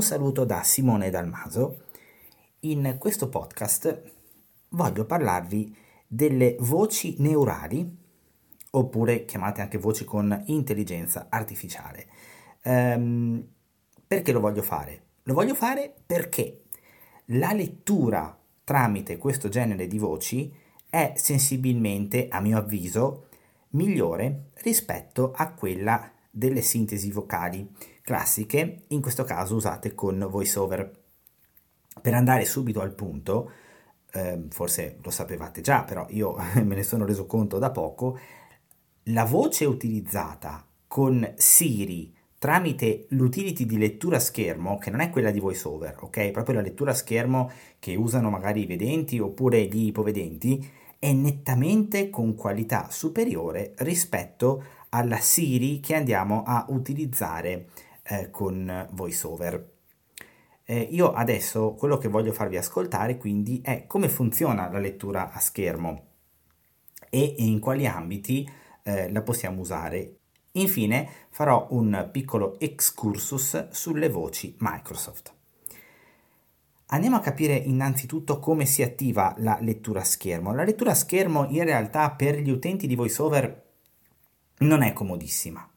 Un saluto da Simone Dalmaso. In questo podcast voglio parlarvi delle voci neurali, oppure chiamate anche voci con intelligenza artificiale. Ehm, perché lo voglio fare? Lo voglio fare perché la lettura tramite questo genere di voci è sensibilmente, a mio avviso, migliore rispetto a quella delle sintesi vocali classiche, in questo caso usate con VoiceOver. Per andare subito al punto, eh, forse lo sapevate già, però io me ne sono reso conto da poco, la voce utilizzata con Siri tramite l'utility di lettura schermo, che non è quella di VoiceOver, ok? Proprio la lettura schermo che usano magari i vedenti oppure gli ipovedenti, è nettamente con qualità superiore rispetto alla Siri che andiamo a utilizzare eh, con VoiceOver. Eh, io adesso quello che voglio farvi ascoltare quindi è come funziona la lettura a schermo e in quali ambiti eh, la possiamo usare. Infine farò un piccolo excursus sulle voci Microsoft. Andiamo a capire innanzitutto come si attiva la lettura a schermo. La lettura a schermo in realtà per gli utenti di VoiceOver non è comodissima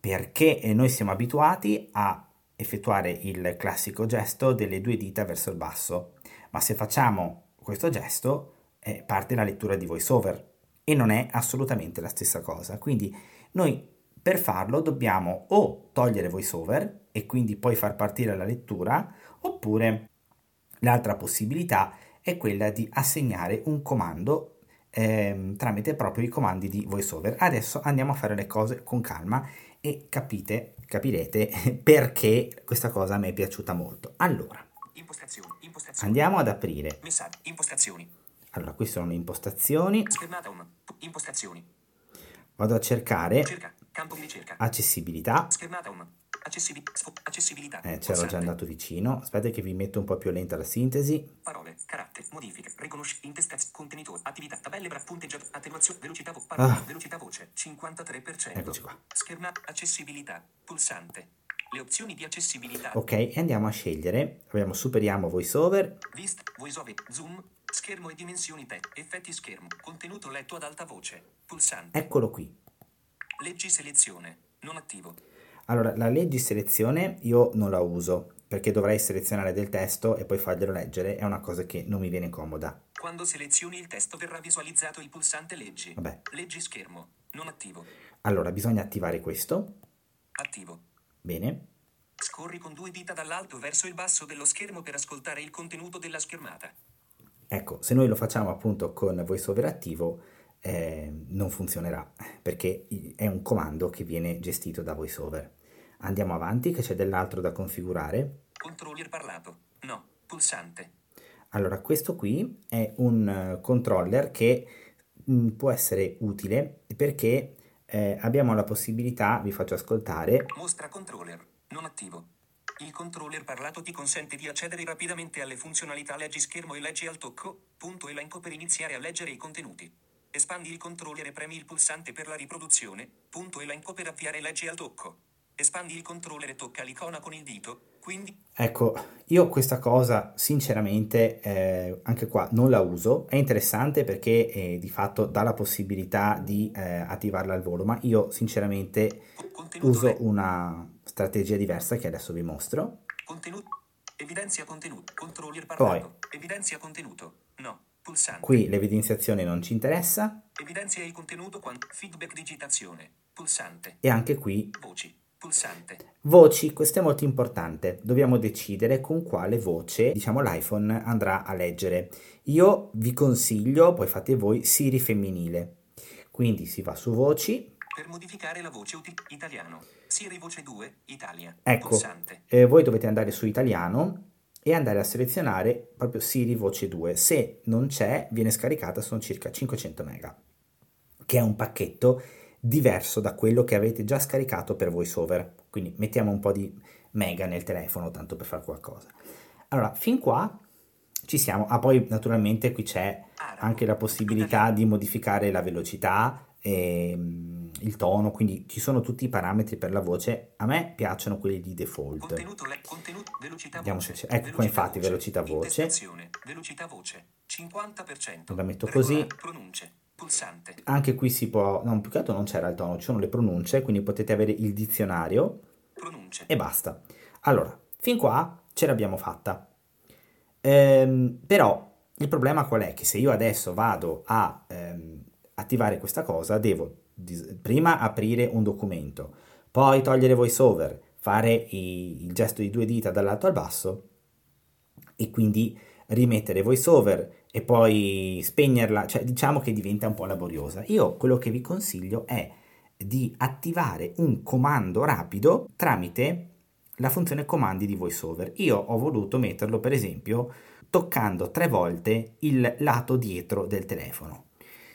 perché eh, noi siamo abituati a effettuare il classico gesto delle due dita verso il basso, ma se facciamo questo gesto eh, parte la lettura di voiceover e non è assolutamente la stessa cosa. Quindi noi per farlo dobbiamo o togliere voiceover e quindi poi far partire la lettura, oppure l'altra possibilità è quella di assegnare un comando eh, tramite proprio i comandi di voiceover. Adesso andiamo a fare le cose con calma e capite, capirete perché questa cosa a me è piaciuta molto. Allora, impostazioni, impostazioni. andiamo ad aprire. Messaggi, impostazioni. Allora, qui sono le impostazioni. Schermata 1, impostazioni. Vado a cercare Cerca, campo di ricerca. accessibilità. Schermata 1, Accessibi- accessibilità. Eh, c'ero già andato vicino. Aspetta che vi metto un po' più lenta la sintesi. Parole, carattere, modifiche, riconosci, intestazione, contenitore, attività, tabelle, bra, punteggiato, attenuazione, velocità, vo- parole, ah. velocità voce, 53%. Eccoci qua. Scherma, accessibilità, pulsante. Le opzioni di accessibilità. Ok, e andiamo a scegliere. Abbiamo superiamo voiceover. Vist, voiceover, zoom, schermo e dimensioni te, effetti schermo, contenuto letto ad alta voce, pulsante. Eccolo qui. Leggi selezione, non attivo. Allora, la leggi selezione io non la uso perché dovrei selezionare del testo e poi farglielo leggere, è una cosa che non mi viene comoda. Quando selezioni il testo verrà visualizzato il pulsante leggi. Vabbè. Leggi schermo, non attivo. Allora, bisogna attivare questo. Attivo. Bene. Scorri con due dita dall'alto verso il basso dello schermo per ascoltare il contenuto della schermata. Ecco, se noi lo facciamo appunto con VoiceOver attivo, eh, non funzionerà perché è un comando che viene gestito da VoiceOver. Andiamo avanti che c'è dell'altro da configurare. Controller parlato. No. Pulsante. Allora, questo qui è un uh, controller che mh, mm, può essere utile perché eh, abbiamo la possibilità, vi faccio ascoltare. Mostra controller, non attivo. Il controller parlato ti consente di accedere rapidamente alle funzionalità leggi schermo e leggi al tocco, punto elenco per iniziare a leggere i contenuti. Espandi il controller e premi il pulsante per la riproduzione, punto elenco per avviare leggi al tocco. Espandi il controller e tocca l'icona con il dito, quindi... Ecco, io questa cosa sinceramente eh, anche qua non la uso, è interessante perché eh, di fatto dà la possibilità di eh, attivarla al volo, ma io sinceramente uso una strategia diversa che adesso vi mostro. Contenuto, evidenzia contenuto, controller parlato, Poi, evidenzia contenuto, no. Pulsante. Qui l'evidenziazione non ci interessa. Evidenzia il contenuto quando feedback digitazione. Pulsante. E anche qui voci. Pulsante. Voci, questo è molto importante. Dobbiamo decidere con quale voce, diciamo, l'iPhone andrà a leggere. Io vi consiglio, poi fate voi, Siri femminile. Quindi si va su voci. Per modificare la voce uti- italiano. Siri voce 2, Italia. Ecco, eh, voi dovete andare su italiano e andare a selezionare proprio Siri Voce 2. Se non c'è, viene scaricata, sono circa 500 MB, che è un pacchetto diverso da quello che avete già scaricato per VoiceOver. Quindi mettiamo un po' di mega nel telefono, tanto per fare qualcosa. Allora, fin qua ci siamo. Ah, poi naturalmente qui c'è anche la possibilità di modificare la velocità, e, ehm, il tono, quindi ci sono tutti i parametri per la voce. A me piacciono quelli di default. Contenuto, le, contenuto, velocità Vediamo voce, ecco qua, infatti, velocità voce. velocità voce, 50%. La metto così. Pronunce, pulsante. Anche qui si può, no, più che altro non c'era il tono, ci sono le pronunce, quindi potete avere il dizionario Pronunce. e basta. Allora, fin qua ce l'abbiamo fatta. Ehm, però il problema qual è? Che se io adesso vado a ehm, attivare questa cosa, devo dis- prima aprire un documento, poi togliere voiceover, fare i- il gesto di due dita dall'alto al basso e quindi rimettere voiceover e poi spegnerla, cioè diciamo che diventa un po' laboriosa. Io quello che vi consiglio è di attivare un comando rapido tramite la funzione comandi di VoiceOver. Io ho voluto metterlo per esempio toccando tre volte il lato dietro del telefono.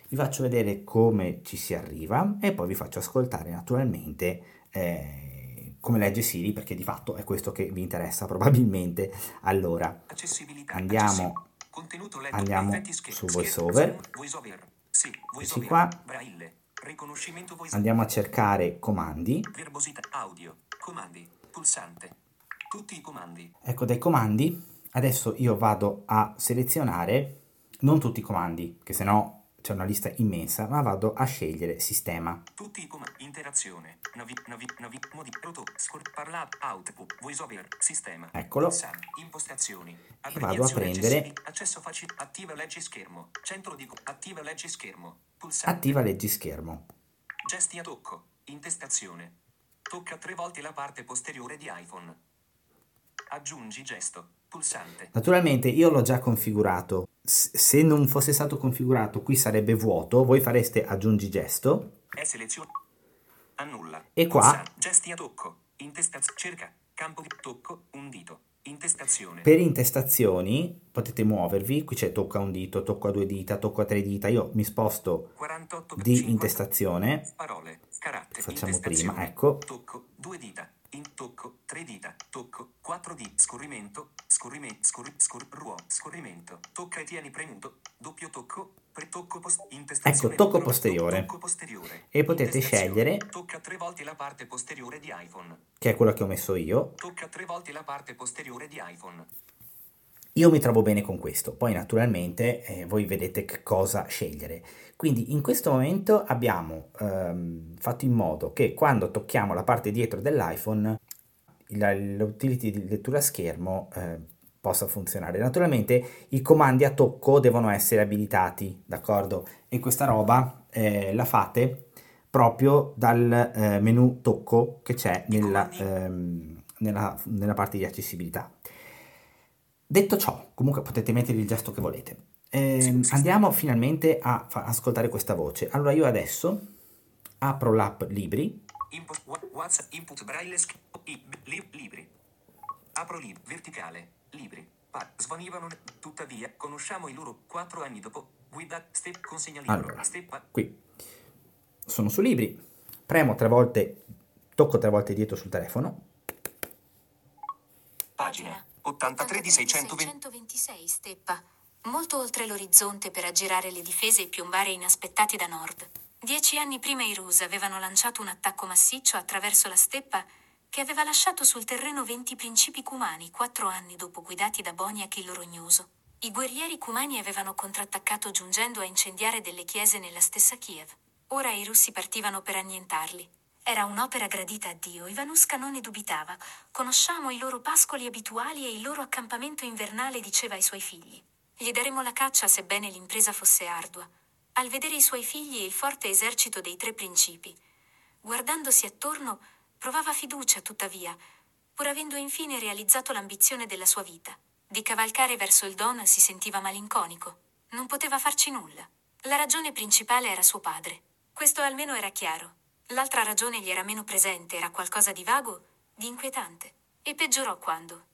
Vi faccio vedere come ci si arriva e poi vi faccio ascoltare naturalmente eh, come legge Siri perché di fatto è questo che vi interessa probabilmente. Allora. Andiamo-. Contenuto letto, andiamo su VoiceOver. voiceover. Sì, voiceover. qua. Braille. Riconoscimento voice. andiamo a cercare comandi. Verbosità. Audio. Comandi. Pulsante. Tutti i comandi. Ecco dai comandi, adesso io vado a selezionare non tutti i comandi, che sennò c'è una lista immensa, ma vado a scegliere sistema. Tutti i comandi. Interazione. Navi, navi, navi, modi, proto, scor, parlato, output, voiceover, sistema. Eccolo. Pulsante, impostazioni. vado a prendere- Accesso facile. Attiva leggi schermo. Centro di... Attiva leggi schermo. Pulsante. Attiva leggi schermo. Gesti a tocco. Intestazione. Tocca tre volte la parte posteriore di iPhone. Aggiungi gesto. Pulsante. Naturalmente io l'ho già configurato, se non fosse stato configurato qui sarebbe vuoto, voi fareste aggiungi gesto È selezione. Annulla. E qua-. Gesti a tocco. Intestazione. Cerca. Campo di tocco. Un dito. Intestazione. Per intestazioni potete muovervi, qui c'è tocca un dito, tocco a due dita, tocco a tre dita, io mi sposto 48 di 50 intestazione, Parole. Caratteri. Facciamo prima, ecco. Tocco. Due dita. In tocco. Tre dita. Tocco. Quattro dita. Scorrimento. Scorrimento. Scorri, scor, ruo, scorrimento. Tocca e tieni premuto. Doppio tocco. Pretocco post, intestazione. Ecco, tocco posteriore. Tocco posteriore. E potete scegliere- Tocca tre volte la parte posteriore di iPhone. che è quella che ho messo io. Tocca tre volte la parte posteriore di iPhone. Io mi trovo bene con questo, poi naturalmente eh, voi vedete che cosa scegliere. Quindi in questo momento abbiamo ehm, fatto in modo che quando tocchiamo la parte dietro dell'iPhone il- l'utility di lettura schermo eh, possa funzionare. Naturalmente i comandi a tocco devono essere abilitati, d'accordo? E questa roba eh, la fate proprio dal eh, menu tocco che c'è nella, ehm, nella- nella parte di accessibilità. Detto ciò, comunque potete mettere il gesto che volete. Ehm, andiamo finalmente a fa- ascoltare questa voce. Allora io adesso apro l'app Libri, Input, WhatsApp, input braille, i- li- libri. Apro lib, verticale, libri. Pa- svanivano, tuttavia, conosciamo i loro quattro anni dopo. Guida, step, consegna libro. Allora. Step, qui sono su Libri, premo tre volte, tocco tre volte dietro sul telefono, pagina. 83 di 620. 626 steppa, molto oltre l'orizzonte per aggirare le difese e piombare inaspettati da nord. Dieci anni prima i Rus avevano lanciato un attacco massiccio attraverso la steppa che aveva lasciato sul terreno 20 principi cumani quattro anni dopo guidati da Boniak il rognoso. I guerrieri cumani avevano contrattaccato giungendo a incendiare delle chiese nella stessa Kiev. Ora i russi partivano per annientarli. Era un'opera gradita a Dio, Ivanuska non ne dubitava. Conosciamo i loro pascoli abituali e il loro accampamento invernale, diceva ai suoi figli. Gli daremo la caccia sebbene l'impresa fosse ardua. Al vedere i suoi figli e il forte esercito dei tre principi, guardandosi attorno, provava fiducia, tuttavia, pur avendo infine realizzato l'ambizione della sua vita. Di cavalcare verso il Don si sentiva malinconico. Non poteva farci nulla. La ragione principale era suo padre. Questo almeno era chiaro. L'altra ragione gli era meno presente, era qualcosa di vago, di inquietante. E peggiorò quando,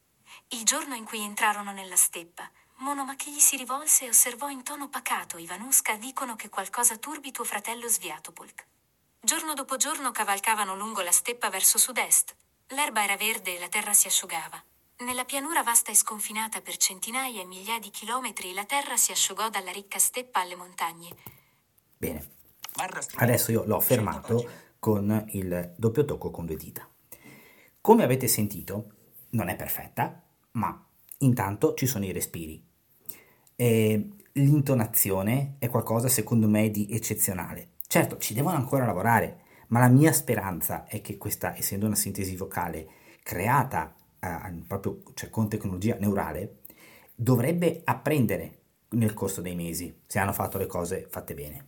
il giorno in cui entrarono nella steppa, Monomachegli si rivolse e osservò in tono pacato Ivanuska dicono che qualcosa turbi tuo fratello Sviatopolk. Giorno dopo giorno cavalcavano lungo la steppa verso sud-est. L'erba era verde e la terra si asciugava. Nella pianura vasta e sconfinata per centinaia e migliaia di chilometri la terra si asciugò dalla ricca steppa alle montagne. Bene. Adesso io l'ho fermato con il doppio tocco con due dita. Come avete sentito, non è perfetta, ma intanto ci sono i respiri. E l'intonazione è qualcosa secondo me di eccezionale. Certo, ci devono ancora lavorare, ma la mia speranza è che questa, essendo una sintesi vocale creata eh, proprio cioè, con tecnologia neurale, dovrebbe apprendere nel corso dei mesi se hanno fatto le cose fatte bene.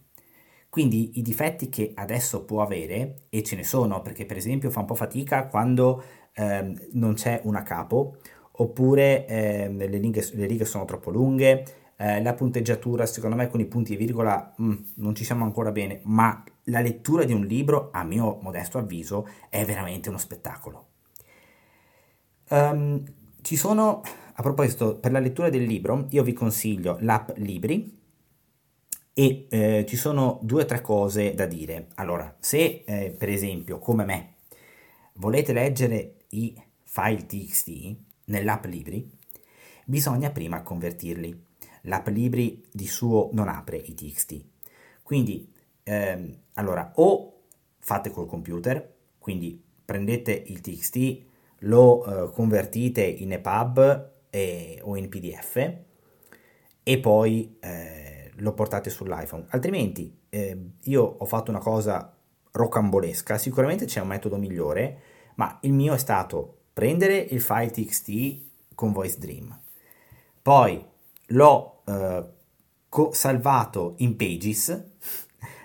Quindi i difetti che adesso può avere, e ce ne sono, perché per esempio fa un po' fatica quando ehm, non c'è una capo, oppure ehm, le, righe, le righe sono troppo lunghe, eh, la punteggiatura secondo me con i punti e virgola mm, non ci siamo ancora bene, ma la lettura di un libro, a mio modesto avviso, è veramente uno spettacolo. Ehm, ci sono, a proposito, per la lettura del libro, io vi consiglio l'app Libri e eh, ci sono due o tre cose da dire. Allora, se eh, per esempio, come me, volete leggere i file TXT nell'app Libri, bisogna prima convertirli. L'app Libri di suo non apre i TXT. Quindi, ehm, allora, o fate col computer, quindi prendete il TXT, lo eh, convertite in EPUB eh, o in PDF e poi eh, lo portate sull'iPhone. Altrimenti eh, io ho fatto una cosa rocambolesca, sicuramente c'è un metodo migliore, ma il mio è stato prendere il file TXT con Voice Dream, poi l'ho eh, co- salvato in Pages,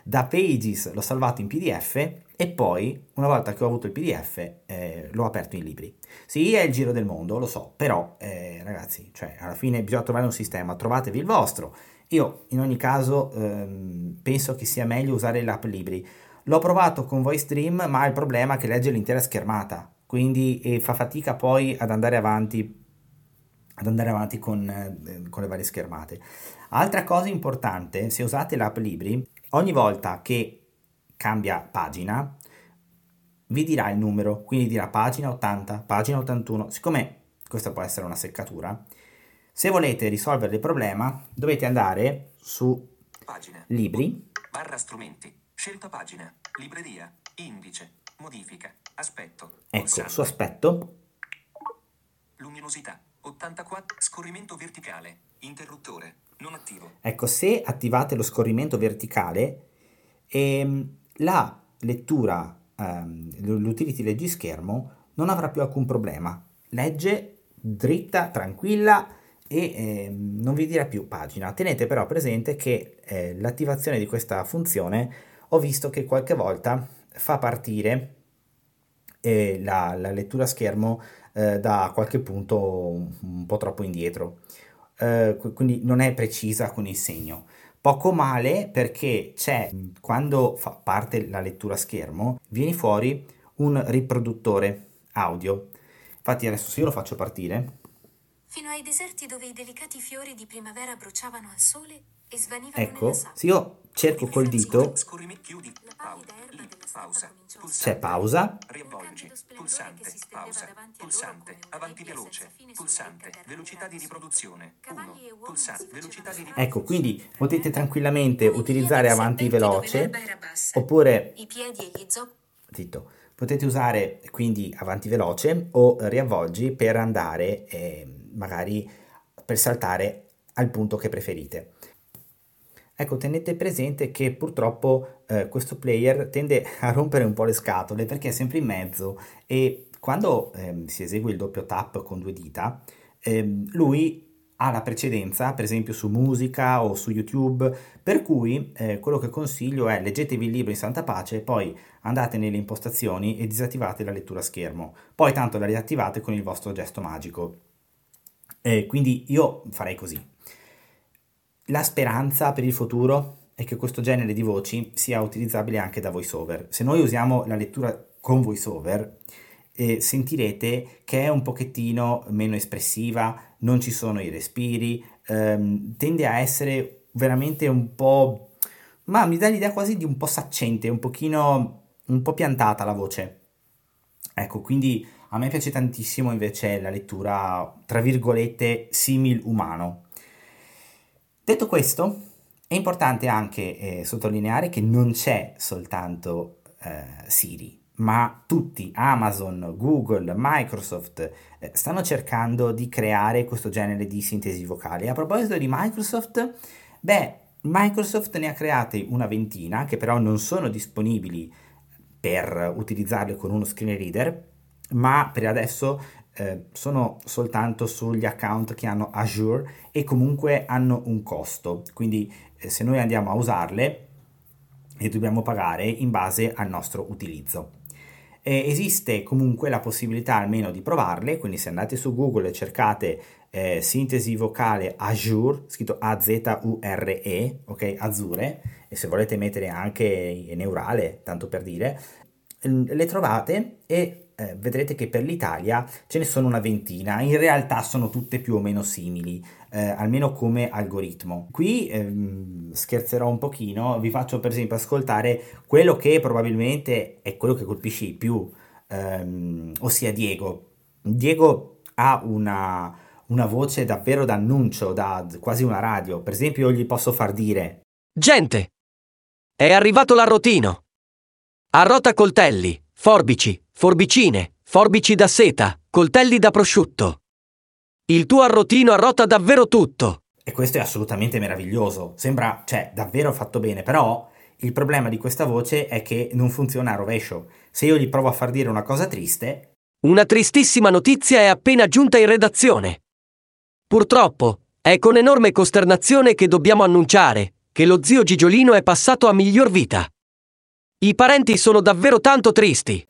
da Pages l'ho salvato in PDF e poi, una volta che ho avuto il PDF, eh, l'ho aperto in libri. Sì, è il giro del mondo, lo so, però eh, ragazzi, cioè, alla fine bisogna trovare un sistema, trovatevi il vostro. Io in ogni caso ehm, penso che sia meglio usare l'app Libri. L'ho provato con Voice Dream, ma il problema è che legge l'intera schermata, quindi eh, fa fatica poi ad andare avanti ad andare avanti con, eh, con le varie schermate. Altra cosa importante, se usate l'app Libri, ogni volta che cambia pagina, vi dirà il numero, quindi dirà pagina 80, pagina 81. Siccome questa può essere una seccatura, se volete risolvere il problema dovete andare su Pagina. libri, Barra strumenti. Scelta pagina. Libreria. Indice. Modifica. Aspetto. ecco, su aspetto, Luminosità. 84. Scorrimento verticale. Interruttore. Non attivo. ecco, se attivate lo scorrimento verticale, ehm, la lettura, ehm, l'utility leggischermo non avrà più alcun problema. Legge dritta, tranquilla e ehm, non vi dirà più pagina. Tenete però presente che eh, l'attivazione di questa funzione ho visto che qualche volta fa partire eh, la, la lettura schermo eh, da qualche punto un, un po' troppo indietro. Eh, qu- quindi non è precisa con il segno. Poco male perché c'è, quando fa parte la lettura schermo, viene fuori un riproduttore audio. Infatti adesso se io lo faccio partire, Fino ai deserti dove i delicati fiori di primavera bruciavano al sole ecco, se io cerco col dito, c'è pausa, Riavvolgi. Pulsante. Pausa. Pulsante. Avanti veloce. Pulsante. Velocità di riproduzione. 1. Cavalli e uomini Pulsante. Velocità di facevano ecco, quindi potete tranquillamente utilizzare avanti veloce oppure I piedi e gli zoccoli zitto, potete usare quindi avanti veloce o riavvolgi per andare eh, magari per saltare al punto che preferite. Ecco, tenete presente che purtroppo eh, questo player tende a rompere un po' le scatole perché è sempre in mezzo e quando ehm, si esegue il doppio tap con due dita, ehm, lui ha la precedenza, per esempio su musica o su YouTube, per cui eh, quello che consiglio è leggetevi il libro in santa pace, poi andate nelle impostazioni e disattivate la lettura a schermo, poi tanto la riattivate con il vostro gesto magico. Eh, quindi io farei così. La speranza per il futuro è che questo genere di voci sia utilizzabile anche da VoiceOver. Se noi usiamo la lettura con VoiceOver, eh, sentirete che è un pochettino meno espressiva, non ci sono i respiri, ehm, tende a essere veramente un po'... ma mi dà l'idea quasi di un po' saccente, un pochino... un po' piantata la voce. Ecco, quindi a me piace tantissimo invece la lettura, tra virgolette, simil umano. Detto questo, È importante anche eh, sottolineare che non c'è soltanto eh, Siri, ma tutti, Amazon, Google, Microsoft, eh, stanno cercando di creare questo genere di sintesi vocali. A proposito di Microsoft, beh, Microsoft ne ha create una ventina che però non sono disponibili per utilizzarle con uno screen reader, ma per adesso eh, sono soltanto sugli account che hanno Azure e comunque hanno un costo. Quindi eh, se noi andiamo a usarle, le dobbiamo pagare in base al nostro utilizzo. Eh, esiste comunque la possibilità almeno di provarle, quindi se andate su Google e cercate eh, sintesi vocale Azure, scritto A-Z-U-R-E, ok, Azure, e se volete mettere anche neurale, tanto per dire, le trovate e eh, vedrete che per l'Italia ce ne sono una ventina, in realtà sono tutte più o meno simili, eh, almeno come algoritmo. Qui ehm, scherzerò un pochino, vi faccio per esempio ascoltare quello che probabilmente è quello che colpisce di più, ehm, ossia Diego. Diego ha una, una voce davvero d'annuncio, da quasi una radio. Per esempio, io gli posso far dire: Gente, è arrivato l'arrotino. Arrota coltelli, forbici, forbicine, forbici da seta, coltelli da prosciutto. Il tuo arrotino arrota davvero tutto. E questo è assolutamente meraviglioso. Sembra, cioè, davvero fatto bene, però il problema di questa voce è che non funziona a rovescio. Se io gli provo a far dire una cosa triste... Una tristissima notizia è appena giunta in redazione. Purtroppo, è con enorme costernazione che dobbiamo annunciare che lo zio Gigiolino è passato a miglior vita. I parenti sono davvero tanto tristi.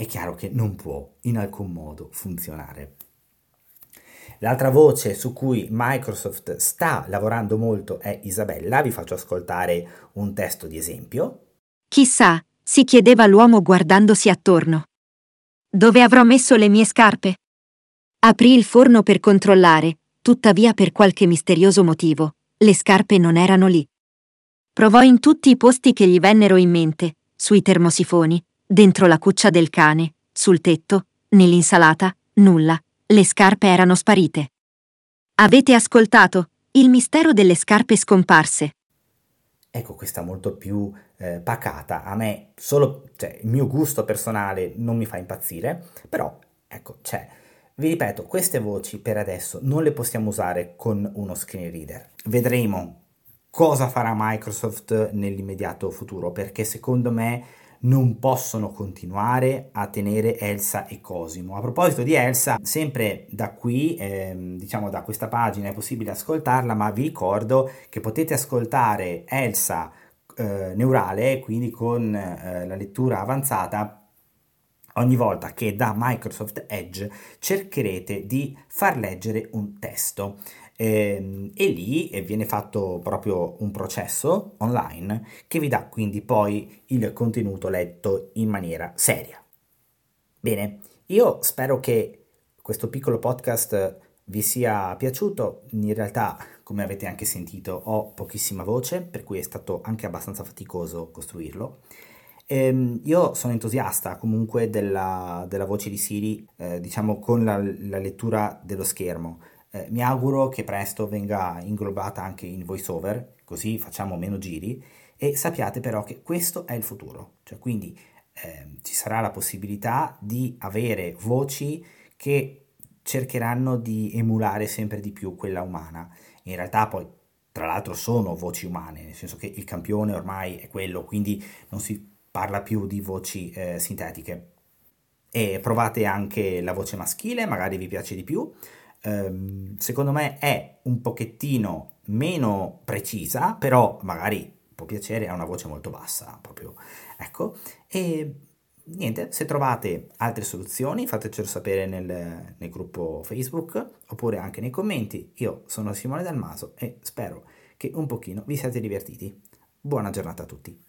È chiaro che non può in alcun modo funzionare. L'altra voce su cui Microsoft sta lavorando molto è Isabella, vi faccio ascoltare un testo di esempio. Chissà, si chiedeva l'uomo guardandosi attorno. Dove avrò messo le mie scarpe? Aprì il forno per controllare, tuttavia per qualche misterioso motivo, le scarpe non erano lì. Provò in tutti i posti che gli vennero in mente, sui termosifoni, dentro la cuccia del cane, sul tetto, nell'insalata, nulla, le scarpe erano sparite. Avete ascoltato? Il mistero delle scarpe scomparse. Ecco, questa molto più eh, pacata. A me solo, cioè, il mio gusto personale non mi fa impazzire, però, ecco, c'è. Vi ripeto, queste voci per adesso non le possiamo usare con uno screen reader. Vedremo cosa farà Microsoft nell'immediato futuro, perché secondo me non possono continuare a tenere Elsa e Cosimo. A proposito di Elsa, sempre da qui, ehm, diciamo da questa pagina è possibile ascoltarla, ma vi ricordo che potete ascoltare Elsa eh, neurale, quindi con eh, la lettura avanzata ogni volta che da Microsoft Edge cercherete di far leggere un testo. Eh, e lì viene fatto proprio un processo online che vi dà quindi poi il contenuto letto in maniera seria. Bene, io spero che questo piccolo podcast vi sia piaciuto. In realtà, come avete anche sentito, ho pochissima voce, per cui è stato anche abbastanza faticoso costruirlo. Ehm, io sono entusiasta comunque della, della voce di Siri, eh, diciamo con la, la, lettura dello schermo. Eh, mi auguro che presto venga inglobata anche in voiceover, così facciamo meno giri. E sappiate però che questo è il futuro, cioè quindi eh, ci sarà la possibilità di avere voci che cercheranno di emulare sempre di più quella umana. In realtà poi tra l'altro sono voci umane, nel senso che il campione ormai è quello, quindi non si parla più di voci eh, sintetiche. E provate anche la voce maschile, magari vi piace di più. Um, secondo me è un pochettino meno precisa, però magari può piacere, ha una voce molto bassa, proprio. Ecco, e niente, se trovate altre soluzioni fatecelo sapere nel, nel gruppo Facebook oppure anche nei commenti. Io sono Simone Dalmaso e spero che un pochino vi siate divertiti. Buona giornata a tutti.